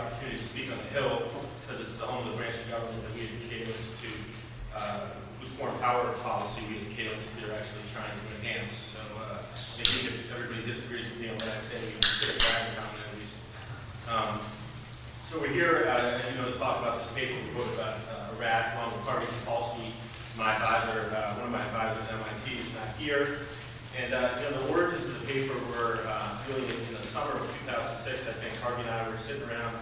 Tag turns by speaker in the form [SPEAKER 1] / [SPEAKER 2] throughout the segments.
[SPEAKER 1] opportunity to speak on the Hill because it's the home of the branch of government that we at the Cato Institute, uh, whose foreign power policy we at the Cato Institute are actually trying to enhance. So uh, I think if everybody disagrees with me on what I say, we can consider bragging on it at least. Um, so we're here, uh, as you know, to talk about this paper we wrote about uh, Iraq, along with Harvey Sapolsky, my advisor, uh, one of my advisors at MIT is not here. And uh, you know, the origins of the paper were uh, really in, the summer of 2006. I think Harvey and I were sitting around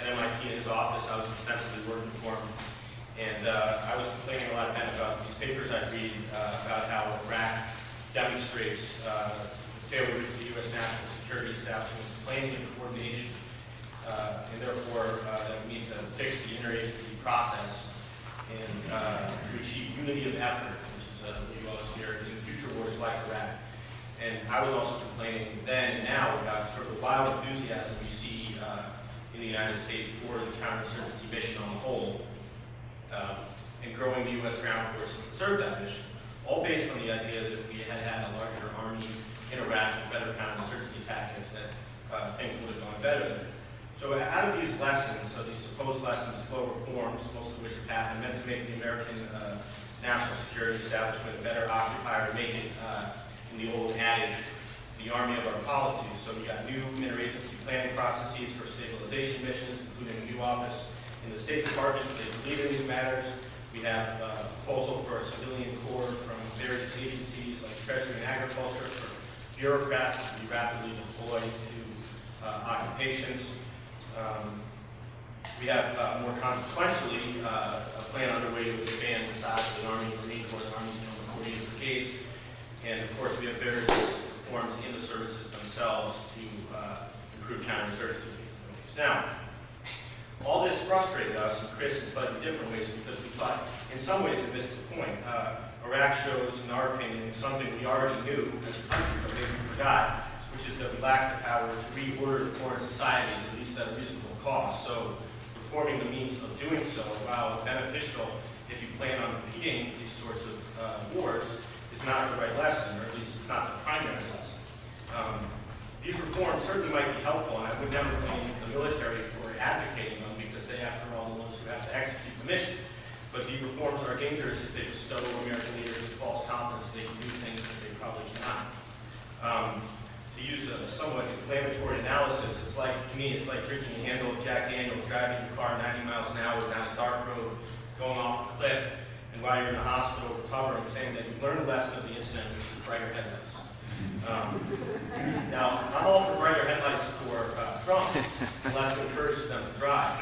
[SPEAKER 1] at MIT in his office. I was extensively working for him. And uh, I was complaining a lot then about these papers I read uh, about how Iraq demonstrates uh, failures of the U.S. national security establishment's planning and coordination, uh, and therefore uh, that we need to fix the interagency process and uh, to achieve unity of effort, which is what you always hear in future wars like Iraq. And I was also complaining then and now about sort of the wild enthusiasm we see uh, in the United States for the counterinsurgency mission on the whole, um, and growing the U.S. ground forces to serve that mission, all based on the idea that if we had had a larger army in Iraq with better counterinsurgency tactics, that uh, things would have gone better. So out of these lessons, so these supposed lessons, flow reforms, most of which are patented, meant to make the American uh, national security establishment a better occupier, make it, in the old adage, the army of our policies. So we got new interagency planning processes for stabilization missions, including a new office in the State Department. They lead in these matters. We have a proposal for a civilian corps from various agencies like Treasury and Agriculture for bureaucrats to be rapidly deployed to uh, occupations. Um, we have uh, more consequentially uh, a plan underway to expand the size of the Army Marine Corps. The Army's known 48 brigades. And of course, we have various reforms in the services themselves to uh, improve counterinsurgency capabilities. Now, all this frustrated us, and Chris, in slightly different ways, because we thought, in some ways, it missed the point. Uh, Iraq shows, in our opinion, something we already knew as a country, but maybe we forgot, which is that we lack the power to reorder foreign societies, at least at a reasonable cost. So reforming the means of doing so, while beneficial if you plan on repeating these sorts of uh, wars, is not the right lesson, or at least it's not the primary lesson. Um, these reforms certainly might be helpful, and I would never blame the military for advocating them because they, after all, are the ones who have to execute the mission. But these reforms are dangerous if they bestow American leaders with false confidence they can do things that they probably cannot. Um, to use a somewhat inflammatory analysis, it's like, to me, it's like drinking a handle of Jack Daniels, driving your car 90 miles an hour down a dark road, going off a cliff, and while you're in the hospital recovering, saying that you learned a lesson of the incident, which is brighter headlights. Um, now, I'm all for brighter headlights for uh, Trump, unless it encourages them to drive.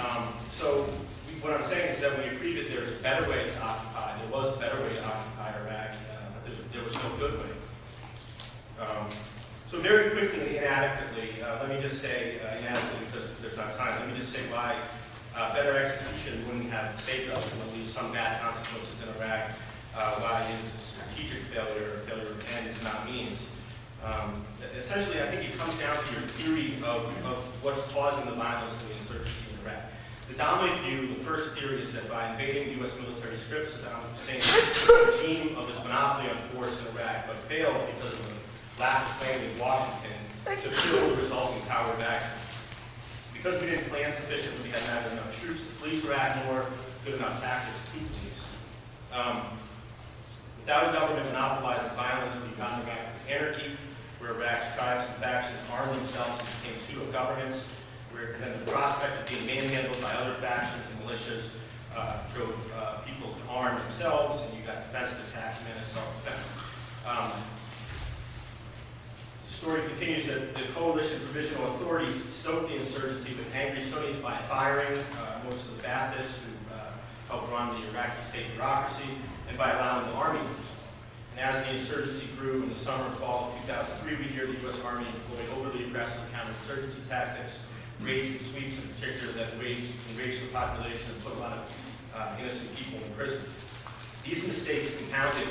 [SPEAKER 1] Um, so we, what I'm saying is that when you read it, there's a better way to occupy. There was a better way to occupy Iraq, uh, but there, there was no good way. Um, so very quickly, and inadequately, uh, let me just say, uh, inadequately because there's not time, let me just say why uh, better execution wouldn't have saved us from at least some bad consequences in Iraq, uh, why is a strategic failure, failure of ends, not means. Um, essentially, I think it comes down to your theory of, of what's causing the violence and the insurgency in Iraq. The dominant view, the first theory, is that by invading U.S. military strips Saddam Hussein's regime of his monopoly on force in Iraq, but failed because of the lack of planning in Washington to fill the resulting power vacuum. Because we didn't plan sufficiently, we hadn't had enough troops The police were Iraq, more good enough tactics to police. Um, without a government monopolizing violence, we found Iraq was anarchy, where Iraq's tribes and factions armed themselves and became pseudo-governments, where then the prospect of being manhandled by other factions and militias uh, drove uh, people to arm themselves, and you got defensive attacks meant as self-defense. Um, the story continues that the coalition provisional authorities stoked the insurgency with angry Sunnis by firing uh, most of the Baathists who uh, helped run the Iraqi state bureaucracy and by allowing the army to. And as the insurgency grew in the summer and fall of 2003, we hear the U.S. Army employed overly aggressive counterinsurgency tactics, raids and sweeps in particular that enraged, enraged the population and put a lot of uh, innocent people in prison. These mistakes compounded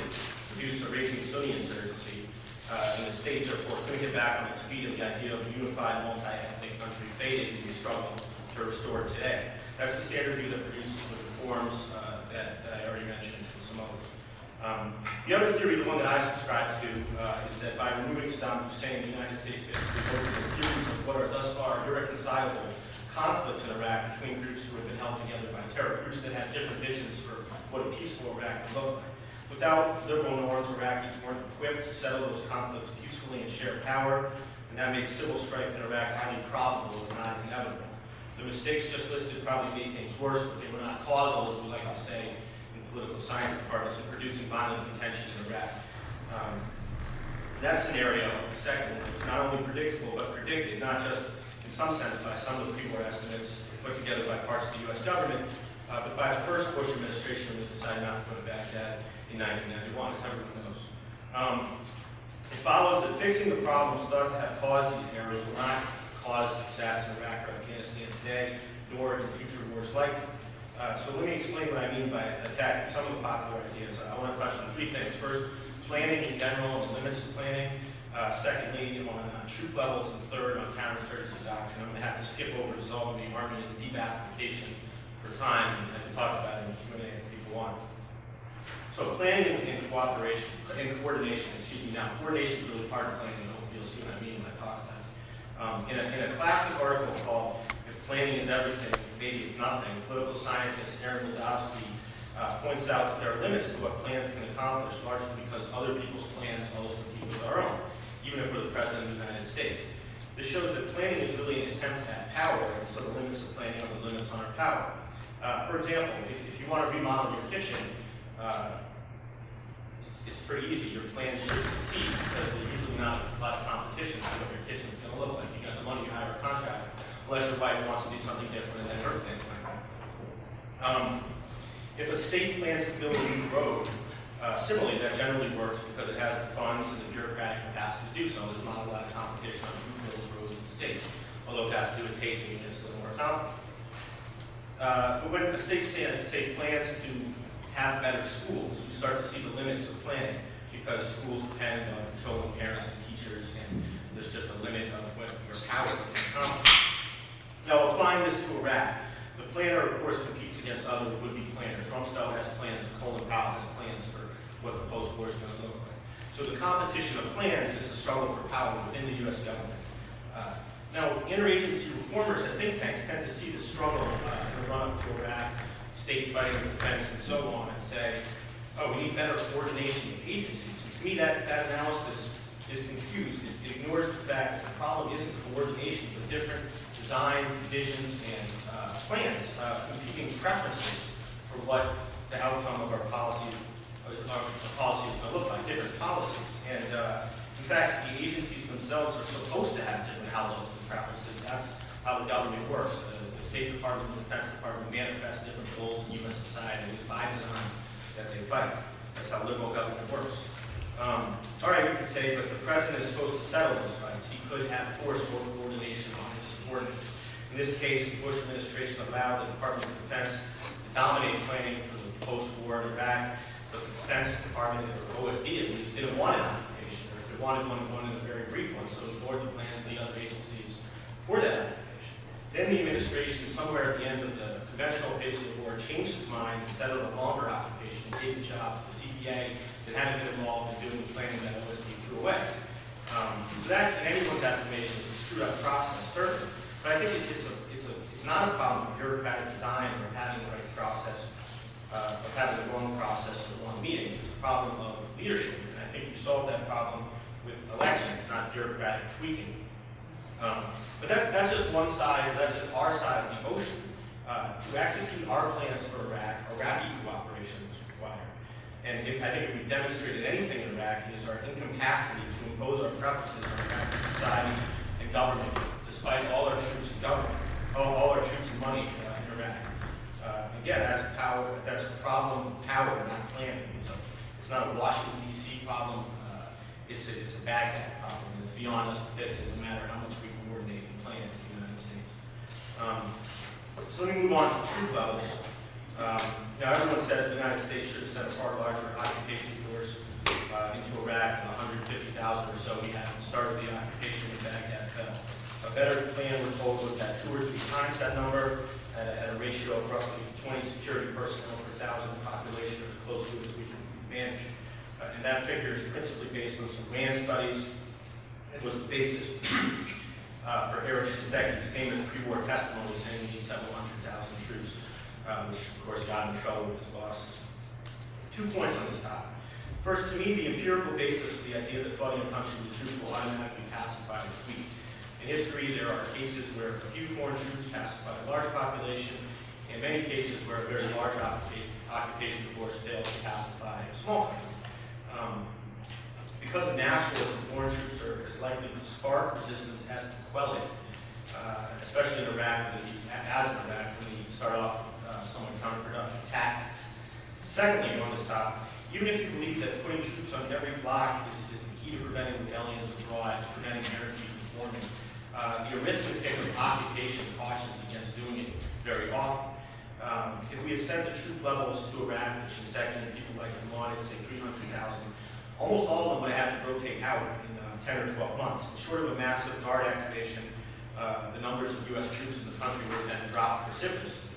[SPEAKER 1] produced a raging Sunni insurgency uh, and the state therefore couldn't get back on its feet and the idea of a unified multi-ethnic country faded and we struggle to restore it today. That's the standard view that produces the reforms uh, that, that, I already mentioned and some others. Um, the other theory, the one that I subscribe to, uh, is that by removing Saddam Hussein, the United States basically voted a series of what are thus far irreconcilable conflicts in Iraq between groups who have been held together by terror, groups that have different visions for what a peaceful Iraq would look like. Without liberal norms, Iraqis weren't equipped to settle those conflicts peacefully and share power, and that made civil strife in Iraq highly probable, if not inevitable. The mistakes just listed probably made things worse, but they were not causal, as we like to say in political science departments, in producing violent contention in Iraq. Um, that scenario, the second one, was not only predictable, but predicted, not just in some sense by some of the pre-war estimates put together by parts of the U.S. government, uh, but by the first Bush administration that decided not to go to Baghdad in 1991, as everyone knows. Um, it follows that fixing the problems thought to have caused these errors will not cause success in Iraq or Afghanistan today, nor in future wars like. Uh, so let me explain what I mean by attacking some of the popular ideas. I want to touch on three things. First, planning in general and the limits of planning. Uh, secondly, on uh, troop levels. And third, on counterinsurgency doctrine. I'm going to have to skip over dissolving the army and de-Baathification for time, and I can talk about it in Q&A if people want. So planning and cooperation, and coordination, excuse me. Now, coordination is really part of planning. Hopefully you'll see what I mean when I talk about it. Um, in, a, in a classic article called If Planning is Everything, Maybe It's Nothing, political scientist Aaron Wildavsky uh, points out that there are limits to what plans can accomplish, largely because other people's plans always compete with our own, even if we're the President of the United States. This shows that planning is really an attempt at power, and so the limits of planning are the limits on our power. Uh, for example, if, if, you want to remodel your kitchen, uh, it's, it's, pretty easy. Your plan should succeed because there's usually not a lot of competition for what your kitchen's going to look like. You got the money, you hire a contractor, unless your wife wants to do something different than her plans be. Um, if a state plans to build a new road, uh, similarly, that generally works because it has the funds and the bureaucratic capacity to do so. There's not a lot of competition on who builds roads in states, although it has to do with taking, it's a little more complicated. Uh, but when a state say, say plans to have better schools, you start to see the limits of planning because schools depend on controlling parents and teachers, and there's just a limit of what your power can accomplish. Now, applying this to Iraq, the planner, of course, competes against other would-be planners. Rumsfeld has plans, Colin Powell has plans for what the post-war is going to look like. So the competition of plans is a struggle for power within the U.S. government. Uh, now, interagency reformers and think tanks tend to see the struggle uh, in the run-up to Iraq, state fighting defense, and so on, and say, oh, we need better coordination of agencies. And to me, that, that analysis is confused. It, it ignores the fact that the problem isn't coordination, but different designs, visions, and uh, plans, uh, competing preferences for what the outcome of our policy, uh, our policy is going to look like, different policies. And uh, in fact, the agencies themselves are supposed to have different outlooks and preferences. That's how the government works. The, the State Department the Defense Department manifest different goals in U.S. society. It is by design that they fight. That's how liberal government works. Um, all right, you could say, but the president is supposed to settle those fights. He could have forced more coordination on his subordinates. In this case, the Bush administration allowed the Department of Defense to dominate planning for the post-war in Iraq, but the Defense Department, or OSD at least, didn't want an occupation, or if they wanted one, one in a very brief one, so ignored the plans of the other agencies for that. Then the administration, somewhere at the end of the conventional phase of the war, changed its mind and settled a longer occupation, gave the job to the CPA that hadn't been involved in doing the planning that OSD threw away. Um, so that, in anyone's estimation, is a screwed up process, certainly. But I think it, it's, a, it's, a, it's not a problem of bureaucratic design or having the right process, uh, of having the wrong process or long meetings. It's a problem of leadership. And I think you solve that problem with elections, not bureaucratic tweaking. Um, but that's, that's just one side, that's just our side of the ocean. Uh, to execute our plans for Iraq, Iraqi cooperation was required. And if, I think if we've demonstrated anything in Iraq, it is our incapacity to impose our preferences on Iraqi society and government, despite all our troops and government, all, all our troops and money uh, in Iraq. Uh, again, that's power. That's a problem. Power, not planning. It's a. It's not a Washington D.C. problem. It's a. It's a Baghdad problem. It's beyond us to fix it, no matter how much we coordinate and plan in the United States. Um, so let me move on to troop levels. Um, now, everyone says the United States should have sent a far larger occupation force uh, into Iraq, 150,000 or so we had at the occupation when Baghdad fell. A better plan, we're told, was that two or three times that number at a, at a ratio of roughly 20 security personnel per thousand population, or close to as we can advantage. Uh, and that figure is principally based on some RAND studies. It was the basis uh, for Eric Shinseki,'s famous pre-war testimony saying he needs several hundred thousand troops, uh, which of course got him in trouble with his bosses. Two points on this topic. First, to me, the empirical basis for the idea that flooding a country with troops will automatically pacify is weak. In history, there are cases where a few foreign troops pacify a large population, and many cases where a very large occupation force fails to pacify a small country. Um, because of nationalism, foreign troops are as likely to spark resistance as to quell it, uh, especially in Iraq, as in Iraq, when you start off uh, somewhat counterproductive tactics. Secondly, on this topic, even if you believe that putting troops on every block is, is the key to preventing rebellions abroad, to preventing anarchy from forming, uh, the arithmetic of occupation cautions against doing it very often. Um, if we had sent the troop levels to Iraq, in second, people like wanted, say, 300,000, almost all of them would have had to rotate out in uh, 10 or 12 months. And short of a massive guard activation, uh, the numbers of U.S. troops in the country would then drop precipitously.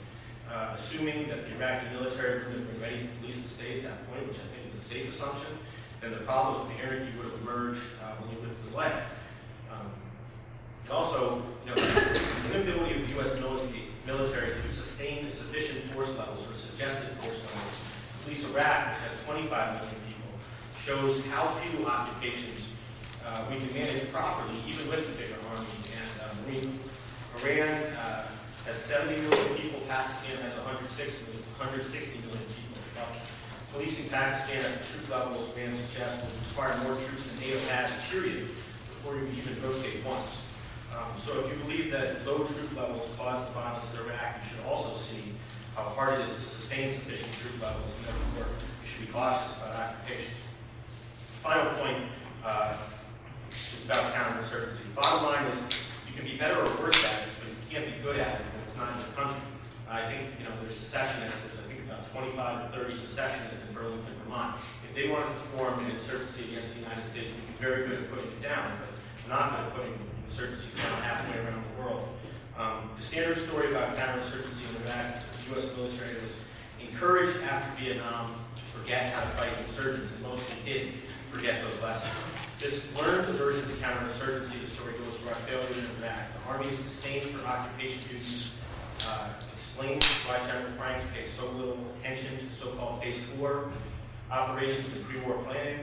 [SPEAKER 1] Uh, assuming that the Iraqi military would have been ready to police the state at that point, which I think is a safe assumption, then the problems with the anarchy would have emerged uh, when you went to the way. Um, also, you know, the inability of the U.S. military to sustain the sufficient force levels or suggested force levels to police Iraq, which has 25 million people, shows how few occupations uh, we can manage properly, even with the bigger army and uh, marine. Iran uh, has 70 million people, Pakistan has 160 million, 160 million people. Policing Pakistan at the troop level, as Rand suggests, will require more troops than NATO has, period, before you even rotate once. Um, so if you believe that low troop levels cause the violence in Iraq, you should also see how hard it is to sustain sufficient troop levels, and therefore you should be cautious about occupations. Final point uh, is about counterinsurgency. Bottom line is you can be better or worse at it, but you can't be good at it when it's not in your country. I think, you know, there's secessionists, there's I think about 25 or 30 secessionists in Burlington, Vermont. If they wanted to form an insurgency against the United States, we'd be very good at putting it down, but not at putting insurgency down halfway around the world. Um, the standard story about counterinsurgency in Iraq is the U.S. military was encouraged after Vietnam to forget how to fight insurgents, and mostly did forget those lessons. This learned version of the counterinsurgency, the story goes to our failure in Iraq. The Army's disdain for occupation duties uh, explains why General Franks paid so little attention to so-called Phase IV operations and pre-war planning.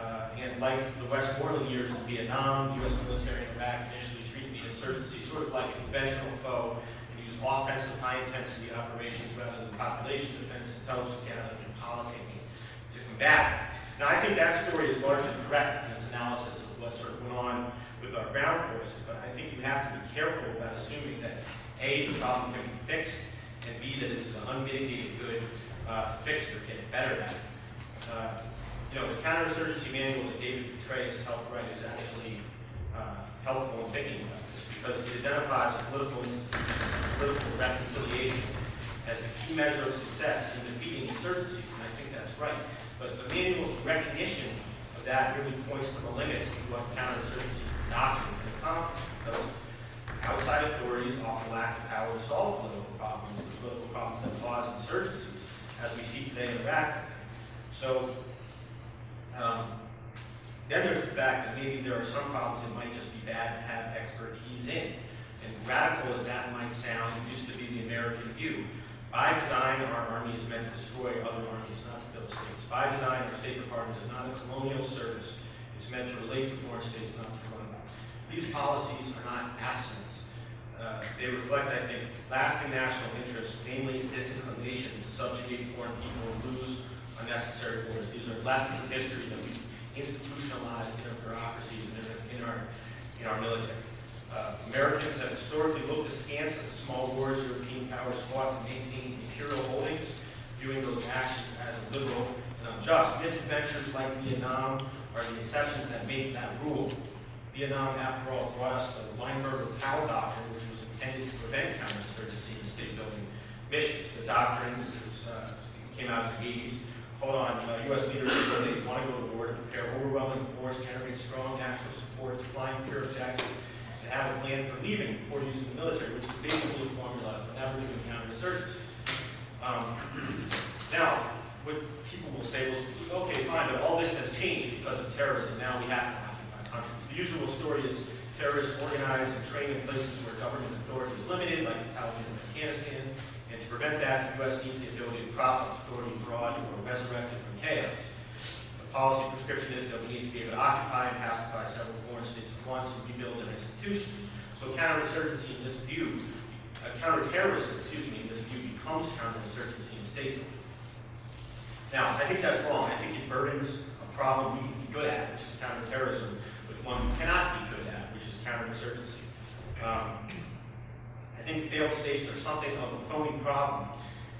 [SPEAKER 1] Uh, and like the Westmoreland years in Vietnam, the U.S. military in Iraq initially treated the insurgency sort of like a conventional foe and used offensive high-intensity operations rather than population defense, intelligence gathering, and politicking to combat it. Now, I think that story is largely correct in its analysis of what sort of went on with our ground forces, but I think you have to be careful about assuming that A, the problem can be fixed, and B, that it's an unmitigated good uh, fix or get better at it. Know, the counterinsurgency manual that David Petraeus helped write is actually uh, helpful in thinking about this because it identifies political political reconciliation as a key measure of success in defeating insurgencies, and I think that's right. But the manual's recognition of that really points to the limits of what counterinsurgency doctrine can accomplish. Because outside authorities often lack the power to solve political problems, the political problems that cause insurgencies, as we see today in Iraq. So, um, then there's the fact that maybe there are some problems that might just be bad to have expertise in. And radical as that might sound, it used to be the American view. By design, our army is meant to destroy other armies, not to build states. By design, our State Department is not a colonial service. It's meant to relate to foreign states, not to them. These policies are not accidents. Uh, they reflect, I think, lasting national interests, namely disinclination to subjugate foreign people and lose unnecessary wars. These are lessons of history that we've institutionalized in our bureaucracies and in our, in our military. Uh, Americans have historically looked askance at the small wars European powers fought to maintain imperial holdings, viewing those actions as illiberal and unjust. Misadventures like Vietnam are the exceptions that make that rule. Vietnam, after all, brought us the Weinberger-Powell Doctrine, which was intended to prevent counterinsurgency and state-building missions. The doctrine, which was, uh, came out of the 80s, hold on, uh, U.S. leaders they want to go to war to prepare overwhelming force, generate strong national support, define clear objectives, and have a plan for leaving before using the military, which is basically a formula for never doing counterinsurgencies. Um, now, what people will say was, okay, fine, but all this has changed because of terrorism. Now we have to occupy countries. The usual story is terrorists organize and train in places where government authority is limited, like Taliban in Afghanistan. And prevent that, the U.S. needs the ability to prop up authority abroad or resurrect it from chaos. The policy prescription is that we need to be able to occupy and pacify several foreign states at once and rebuild their institutions. So counterinsurgency in this view, uh, counterterrorism, excuse me, in this view becomes counterinsurgency in statehood. Now, I think that's wrong. I think it burdens a problem we can be good at, which is counterterrorism, with one we cannot be good at, which is counterinsurgency. Um, think failed states are something of a phony problem.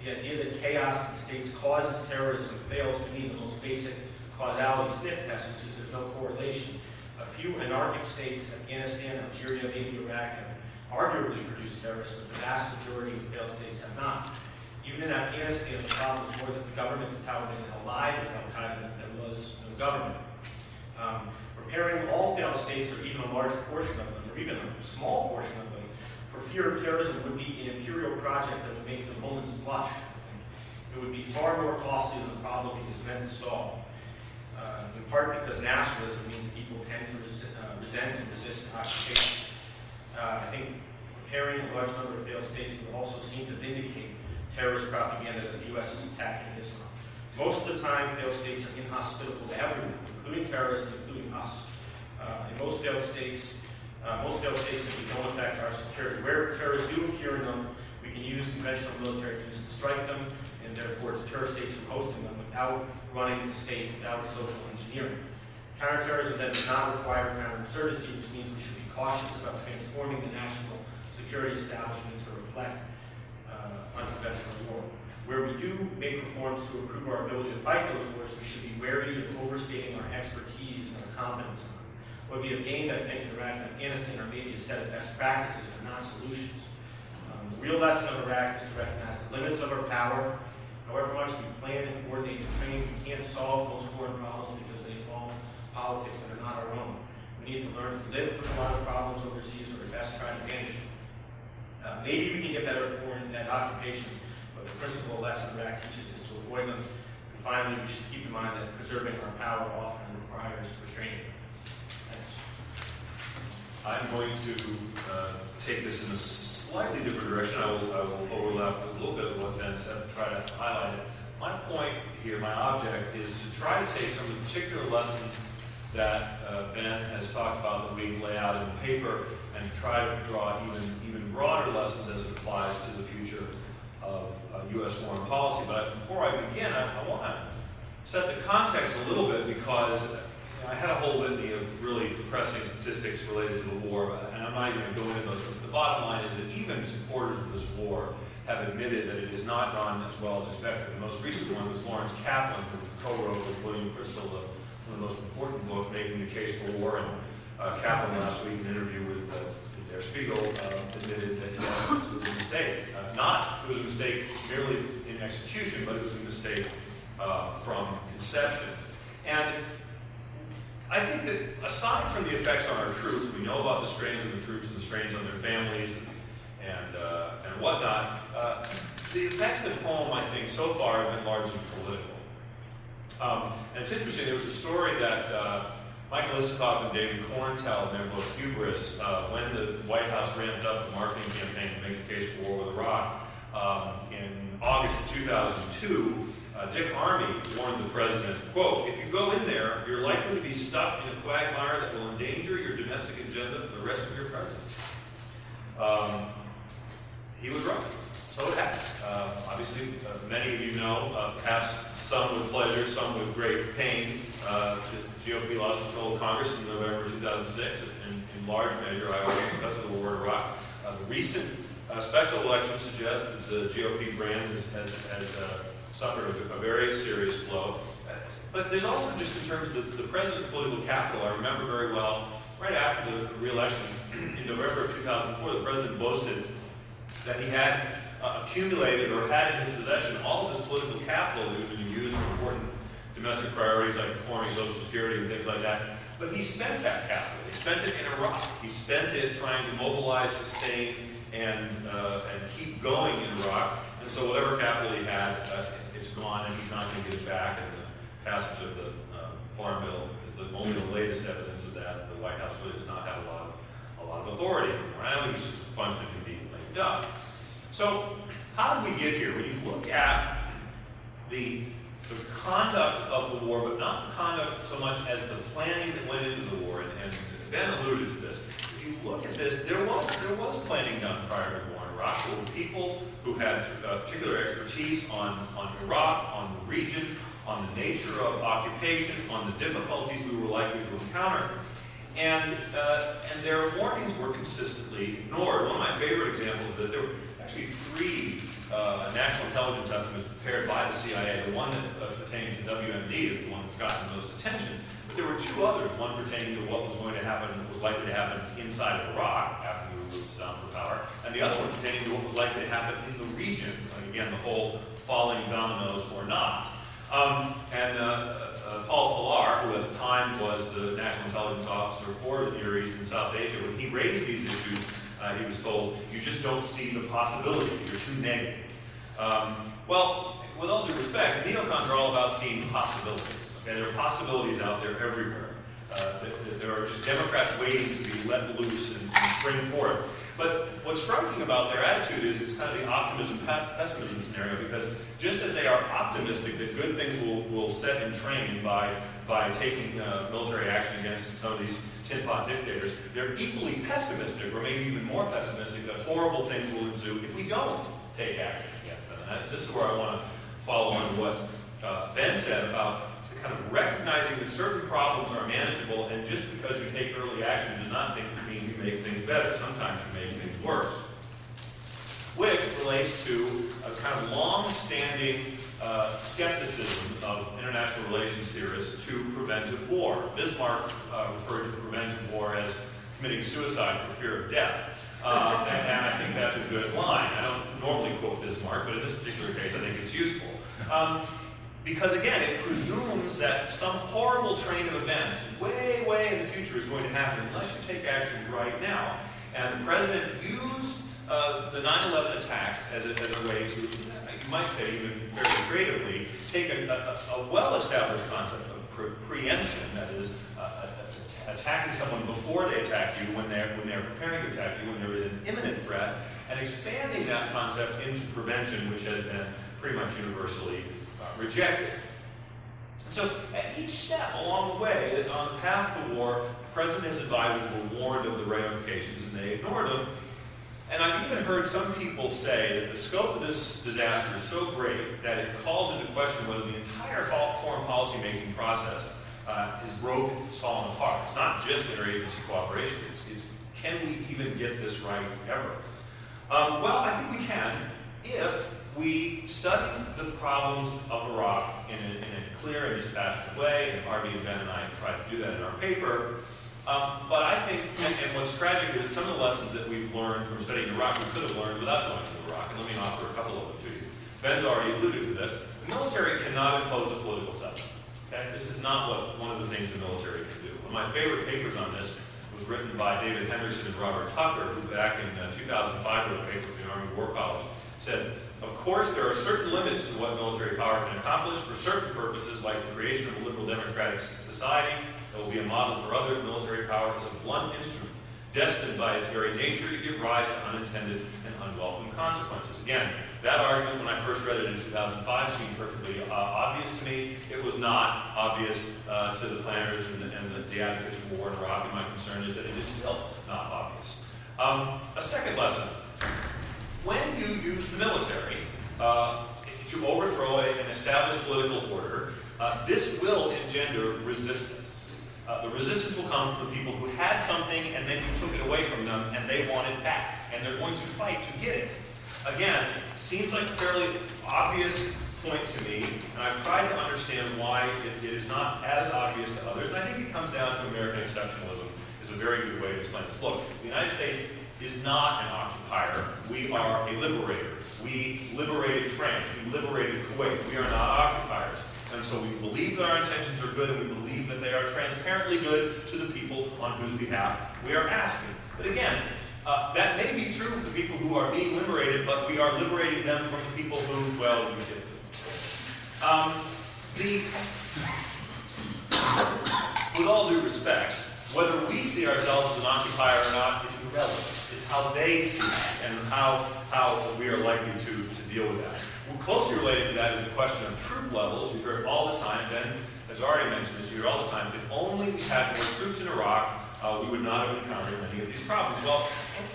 [SPEAKER 1] The idea that chaos in states causes terrorism fails to meet the most basic causality sniff test, which is there's no correlation. A few anarchic states, Afghanistan, Algeria, maybe Iraq, have arguably produced terrorists, but the vast majority of failed states have not. Even in Afghanistan, the problem was more that the government, the Taliban, allied with Al Qaeda than there was no government. Um, preparing all failed states, or even a large portion of them, or even a small portion of them, for fear of terrorism would be an imperial project that would make the Romans blush. It would be far more costly than the problem it is meant to solve. Uh, in part because nationalism means people tend to res uh, resent and resist occupation. Uh, I think preparing a large number of failed states would also seem to vindicate terrorist propaganda that the U.S. is attacking Islam. Most of the time, failed states are inhospitable to everyone, including terrorists, including us. Uh, in most failed states, uh, most failed states simply don't affect our security. Where terrorists do appear in them, we can use conventional military means to strike them and therefore deter states from hosting them without running the state, without social engineering. Counterterrorism then does not require counterinsurgency, which means we should be cautious about transforming the national security establishment to reflect unconventional war. Where we do make reforms to improve our ability to fight those wars, we should be wary of overstating our expertise and our competence. What we have gained, I think, in Iraq and Afghanistan are maybe a set of best practices, but not solutions. Um, the real lesson of Iraq is to recognize the limits of our power. However much we plan and coordinate and train, we can't solve most foreign problems because they involve politics that are not our own. We need to learn to live with a lot of problems overseas or at best try to manage them. Uh, maybe we can get better at foreign at occupations, but the principal lesson Iraq teaches is to avoid them. And finally, we should keep in mind that preserving our power often requires restraining.
[SPEAKER 2] I'm going to uh, take this in a slightly different direction. I will, I will overlap a little bit of what Ben said and try to highlight it. My point here, my object, is to try to take some of the particular lessons that uh, Ben has talked about that we lay out in the paper and try to draw even, even broader lessons as it applies to the future of uh, U.S. foreign policy. But before I begin, I, I want to set the context a little bit because I had a whole litany of really depressing statistics related to the war, and I'm not even going to go into those. But the bottom line is that even supporters of this war have admitted that it has not gone as well as expected. The most recent one was Lawrence Kaplan, who co-wrote with William the, one of the most important books, Making the Case for War, and uh, Kaplan last week in an interview with uh, Der Spiegel uh, admitted that it was a mistake. Uh, not it was a mistake merely in execution, but it was a mistake uh, from conception. And I think that aside from the effects on our troops, we know about the strains on the troops and the strains on their families and, uh, and whatnot. Uh, the effects at home, I think, so far have been largely political. Um, and it's interesting, there was a story that uh, Michael Isikoff and David Corn tell in their book Hubris, uh, when the White House ramped up the marketing campaign to make the case for war with Iraq. Um, in August of 2002, uh, Dick Armey warned the president, quote, if you go in there, you're likely to be stuck in a quagmire that will endanger your domestic agenda for the rest of your presidency. Um, he was right. So it happened. Uh, obviously, uh, many of you know, uh, perhaps some with pleasure, some with great pain, uh, the GOP lost control of Congress in November 2006, in, in large measure, I argue, because of the war in Iraq. Uh, the recent special election suggests that the GOP brand has, has, has suffered a, very serious blow. But there's also just in terms of the, the president's political capital, I remember very well, right after the re-election in November of 2004, the president boasted that he had uh, accumulated or had in his possession all of this political capital that was going to use for important domestic priorities like reforming Social Security and things like that. But he spent that capital. He spent it in Iraq. He spent it trying to mobilize, sustain, and uh, and keep going in Iraq. And so whatever capital he had, uh, it's gone, and he's not going to get it back. And the passage of the uh, farm bill is the only the latest evidence of that. The White House really does not have a lot of a lot of authority anymore. I think it's just funds that can be laid up. So how did we get here? When you look at the the conduct of the war, but not the conduct so much as the planning that went into the war, and, and Ben alluded to this. Look at this, there was there was planning done prior to the war in Iraq. There were people who had uh, particular expertise on, on Iraq, on the region, on the nature of occupation, on the difficulties we were likely to encounter. And, uh, and their warnings were consistently ignored. One of my favorite examples of this, there were actually three uh, national intelligence estimates prepared by the CIA. The one that uh, pertaining to WMD is the one that's gotten the most attention. There were two others, one pertaining to what was going to happen, was likely to happen inside of Iraq after we removed Saddam from power, and the other one pertaining to what was likely to happen in the region. And again, the whole falling dominoes or not. Um, and uh, uh, Paul Pillar, who at the time was the National Intelligence Officer for the Near East and South Asia, when he raised these issues, uh, he was told, you just don't see the possibility, you're too negative. Um, well, with all due respect, neocons are all about seeing possibilities. Okay? There are possibilities out there everywhere. Uh, there are just Democrats waiting to be let loose and, and spring forth. But what's striking about their attitude is it's kind of the optimism pessimism scenario because just as they are optimistic that good things will, will set in train by, by taking uh, military action against some of these tin pot dictators, they're equally pessimistic, or maybe even more pessimistic, that horrible things will ensue if we don't take action against them. And that, this is where I want to follow on what uh, Ben said about kind of recognizing that certain problems are manageable, and just because you take early action does not mean you make things better. Sometimes you make things worse. Which relates to a kind of long-standing uh, skepticism of international relations theorists to preventive war. Bismarck uh, referred to preventive war as committing suicide for fear of death. Uh, and, and, I think that's a good line. I don't normally quote Bismarck, but in this particular case, I think it's useful. Um, because again, it presumes that some horrible train of events way, way in the future is going to happen unless you take action right now. And the president used uh, the 9-11 attacks as a, as a way to, you might say even very creatively, take a, a, a well-established concept of pre preemption, that is, uh, attacking someone before they attack you, when they're, when they're preparing to attack you, when there is an imminent threat, and expanding that concept into prevention, which has been pretty much universally rejected. So at each step along the way, on the path to war, the president and his advisors were warned of the ramifications and they ignored them. And I've even heard some people say that the scope of this disaster is so great that it calls into question whether the entire foreign policy making process uh, is broken, is falling apart. It's not just interagency cooperation, it's, it's can we even get this right ever? Um, well, I think we can if we study the problems of Iraq in a, in a clear and dispassionate way, and Harvey and Ben and I tried to do that in our paper. Um, but I think, and, and, what's tragic is that some of the lessons that we've learned from studying Iraq, we could have learned without going to Iraq. And let me offer a couple of them to you. Ben's already alluded to this. The military cannot impose a political settlement. Okay? This is not what one of the things the military can do. One of my favorite papers on this was written by David Hendrickson and Robert Tucker, who back in uh, 2005 wrote a paper for the Army War College said, of course, there are certain limits to what military power can accomplish for certain purposes, like the creation of a liberal democratic society that will be a model for others. Military power is a blunt instrument, destined by its very nature to give rise to unintended and unwelcome consequences. Again, that argument, when I first read it in 2005, seemed perfectly uh, obvious to me. It was not obvious uh, to the planners and, the, and the, the, advocates for war in Iraq, my concern is that it is still not obvious. Um, a second lesson when you use the military uh, to overthrow an established political order, uh, this will engender resistance. Uh, the resistance will come from the people who had something and then you took it away from them and they want it back. And they're going to fight to get it. Again, seems like a fairly obvious point to me, and I've tried to understand why it, it is not as obvious to others. And I think it comes down to American exceptionalism is a very good way to explain this. Look, the United States is not an occupier. We are a liberator. We liberated France. We liberated Kuwait. We are not occupiers. And so we believe that our intentions are good and we believe that they are transparently good to the people on whose behalf we are asking. But again, Uh, that may be true for the people who are being liberated, but we are liberating them from the people who, well, you it. Um, the, with all due respect, whether we see ourselves as an occupier or not is irrelevant. It's how they see us and how, how we are likely to, to deal with that. Well, closely related to that is the question of troop levels. You hear it all the time. Ben has already mentioned this. You hear it all the time. If only we had more troops in Iraq, uh, we would not have encountered many of these problems. Well,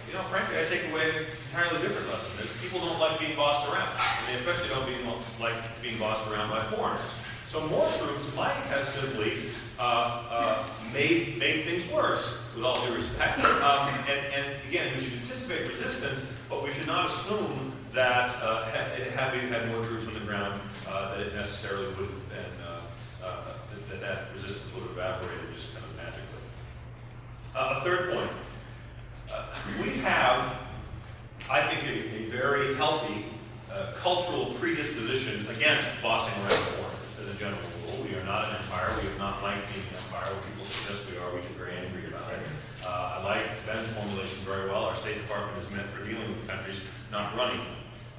[SPEAKER 2] you know, frankly, I take away an entirely different lesson. That people don't like being bossed around. And they especially don't being, like being bossed around by foreigners. So more troops might have simply uh, uh, made, made things worse, with all due respect. Um, and, and, again, we should anticipate resistance, but we should not assume that uh, having had more troops on the ground, uh, that it necessarily would have been, uh, uh, that, that resistance would have evaporated just kind of magically. a third point. we have, I think, a, a very healthy cultural predisposition against bossing around foreigners as a general rule. We are not an empire. We have not liked being an empire. When people suggest we are, we get very angry. Uh, I like Ben's formulation very well. Our State Department is meant for dealing with countries, not running.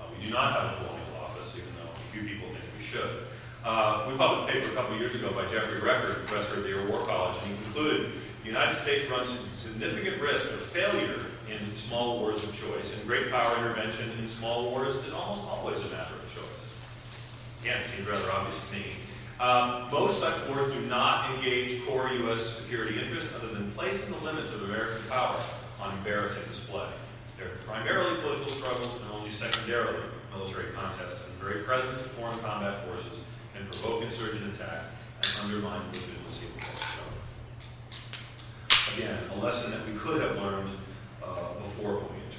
[SPEAKER 2] Uh, we do not have a colonial office, even though a few people think we should. Uh, we published a paper a couple years ago by Jeffrey Record, professor at the Air War College, and he concluded the United States runs significant risk of failure in small wars of choice, and great power intervention in small wars is almost always a matter of choice. Again, it seems rather obvious to me. Um, most such wars do not engage core U.S. security interests other than placing the limits of American power on embarrassing display. They're primarily political struggles and only secondarily military contests, and the very presence of foreign combat forces can provoke insurgent attack and undermine the legitimacy of the struggle. Again, a lesson that we could have learned uh, before going into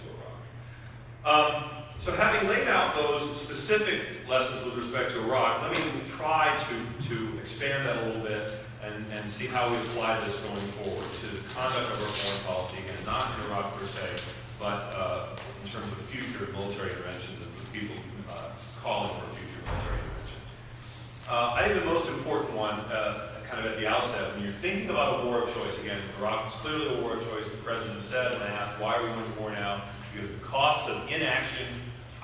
[SPEAKER 2] Iraq. Um, so having laid out those specific lessons with respect to Iraq, let me try to, to expand that a little bit and, and see how we apply this going forward to the conduct of our foreign policy, again, not in Iraq per se, but uh, in terms of future military interventions and people uh, calling for future military intervention. Uh, I think the most important one, uh, kind of at the outset, when you're thinking about a war of choice, again, Iraq was clearly a war of choice. The president said, when I asked why we going to war now, because the costs of inaction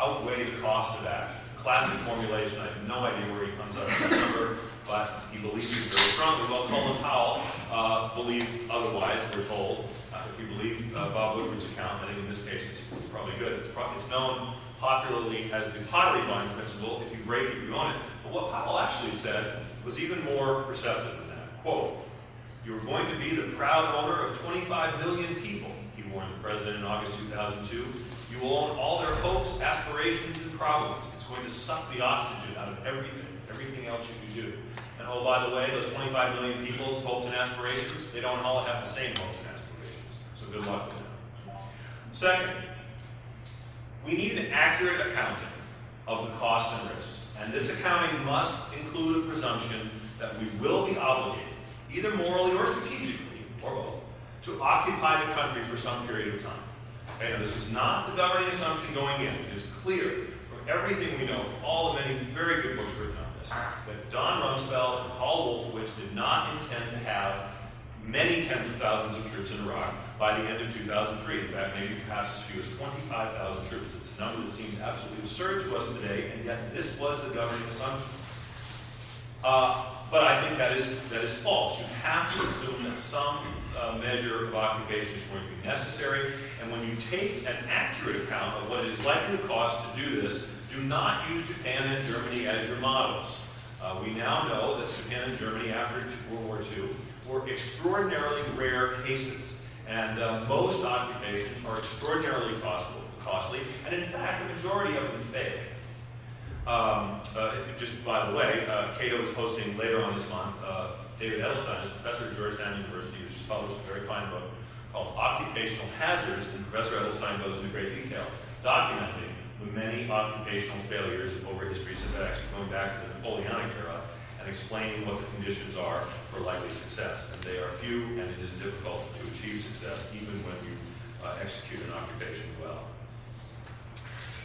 [SPEAKER 2] outweigh the cost of that. Classic formulation, I have no idea where he comes up with that number, but he believes it very strongly. Well, Colin Powell uh, believed otherwise, we're told. Uh, if you believe uh, Bob Woodward's account, I think in this case it's, it's probably good. It's, probably, it's, known popularly as the pottery barn principle. If you break it, you own it. But what Powell actually said was even more receptive than that. Quote, you are going to be the proud owner of 25 million people, he warned the president in August 2002. You will own all their hopes, aspirations, and problems. It's going to suck the oxygen out of everything, everything else you can do. And oh, by the way, those 25 million people's hopes and aspirations, they don't all have the same hopes and aspirations. So good luck with that. Second, we need an accurate accounting of the costs and risks. And this accounting must include a presumption that we will be obligated, either morally or strategically, or both, to occupy the country for some period of time. Now this was not the governing assumption going in. It is clear from everything we know, from all the many very good books written on this, that Don Rumsfeld and Paul Wolfowitz did not intend to have many tens of thousands of troops in Iraq by the end of 2003. In fact, maybe perhaps as few as 25,000 troops. It's a number that seems absolutely absurd to us today, and yet this was the governing assumption. Uh, but I think that is, that is false. You have to assume that some uh, measure of occupation is going to be necessary. And when you take an accurate account of what it is likely to cost to do this, do not use Japan and Germany as your models. Uh, we now know that Japan and Germany, after World War II, were extraordinarily rare cases. And uh, most occupations are extraordinarily costly, and in fact, the majority of them fail. Um, uh, just by the way, uh, Cato is hosting later on this month uh, David Edelstein is a professor at Georgetown University, who's just published a very fine book called Occupational Hazards, and Professor Edelstein goes into great detail documenting the many occupational failures over histories of actually going back to the Napoleonic era and explaining what the conditions are for likely success. And they are few, and it is difficult to achieve success even when you uh, execute an occupation well.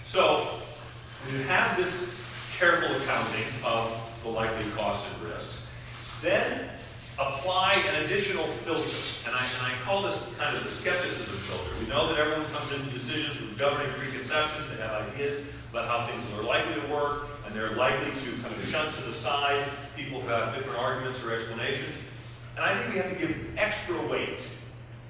[SPEAKER 2] So, when you have this careful accounting of the likely costs and risks, then apply an additional filter. And I, and I call this kind of the skepticism filter. We know that everyone comes into decisions with governing preconceptions, they have ideas about how things are likely to work, and they're likely to kind of shunt to the side people who have different arguments or explanations. And I think we have to give extra weight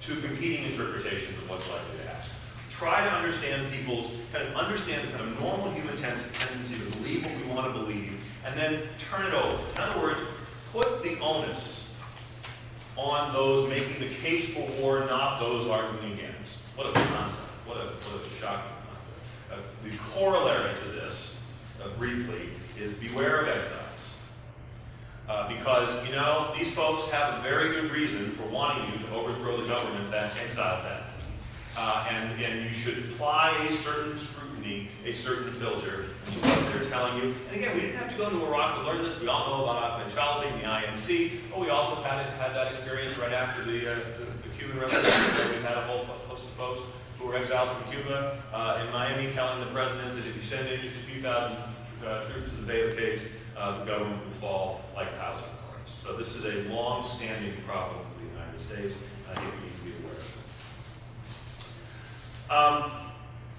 [SPEAKER 2] to competing interpretations of what's likely to happen. Try to understand people's, kind of understand the kind of normal human tendency to believe what we want to believe, and then turn it over. In other words, put the onus on those making the case for war, not those arguing against. What a concept. What a, what a shocking. Uh, the corollary to this, uh, briefly, is beware of exiles. Uh, because, you know, these folks have a very good reason for wanting you to overthrow the government that exiled them. Uh, and, and you should apply a certain scrutiny, a certain filter to what they're telling you. And again, we didn't have to go to Iraq to learn this. We all know about Ahmed and the INC, but we also had, had that experience right after the, uh, the, the, Cuban Revolution, where we had a whole host of folks who were exiled from Cuba uh, in Miami telling the president that if you send in just a few thousand uh, troops to the Bay of Pigs, uh, the government will fall like a house on cards. So this is a long-standing problem for the United States, I think we need to be of it. Um,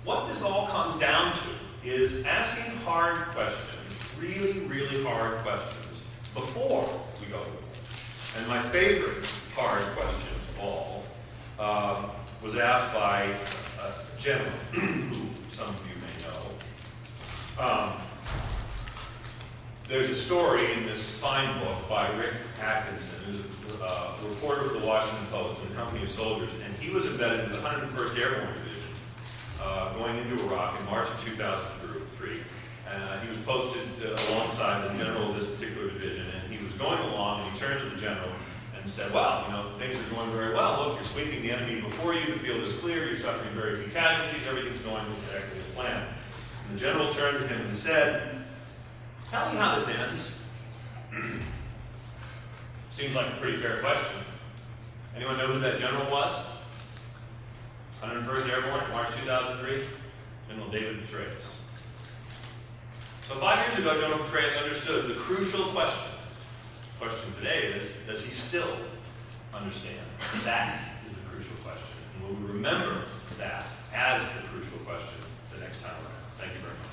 [SPEAKER 2] what this all comes down to is asking hard questions, really, really hard questions, before we go to war. And my favorite hard question of all um, was asked by a general, who some of you may know. Um, there's a story in this fine book by Rick Atkinson, who's a uh, reporter for the Washington Post and a company of soldiers, and he was embedded in the 101st Airborne Division uh, going into Iraq in March of 2003. Uh, he was posted uh, alongside the general of this particular division, and he was going along, and he turned to the general and said, well, you know, things are going very well. Look, you're sweeping the enemy before you, the field is clear, you're suffering very few casualties, everything's going exactly as planned. And the general turned to him and said, Tell me how this ends. Seems like a pretty fair question. Anyone know who that general was? 101st Airborne, March 2003, General David Petraeus. So five years ago, General Petraeus understood the crucial question. The question today is, does he still understand? That is the crucial question. And will we remember that as the crucial question the next time around? Thank you very much.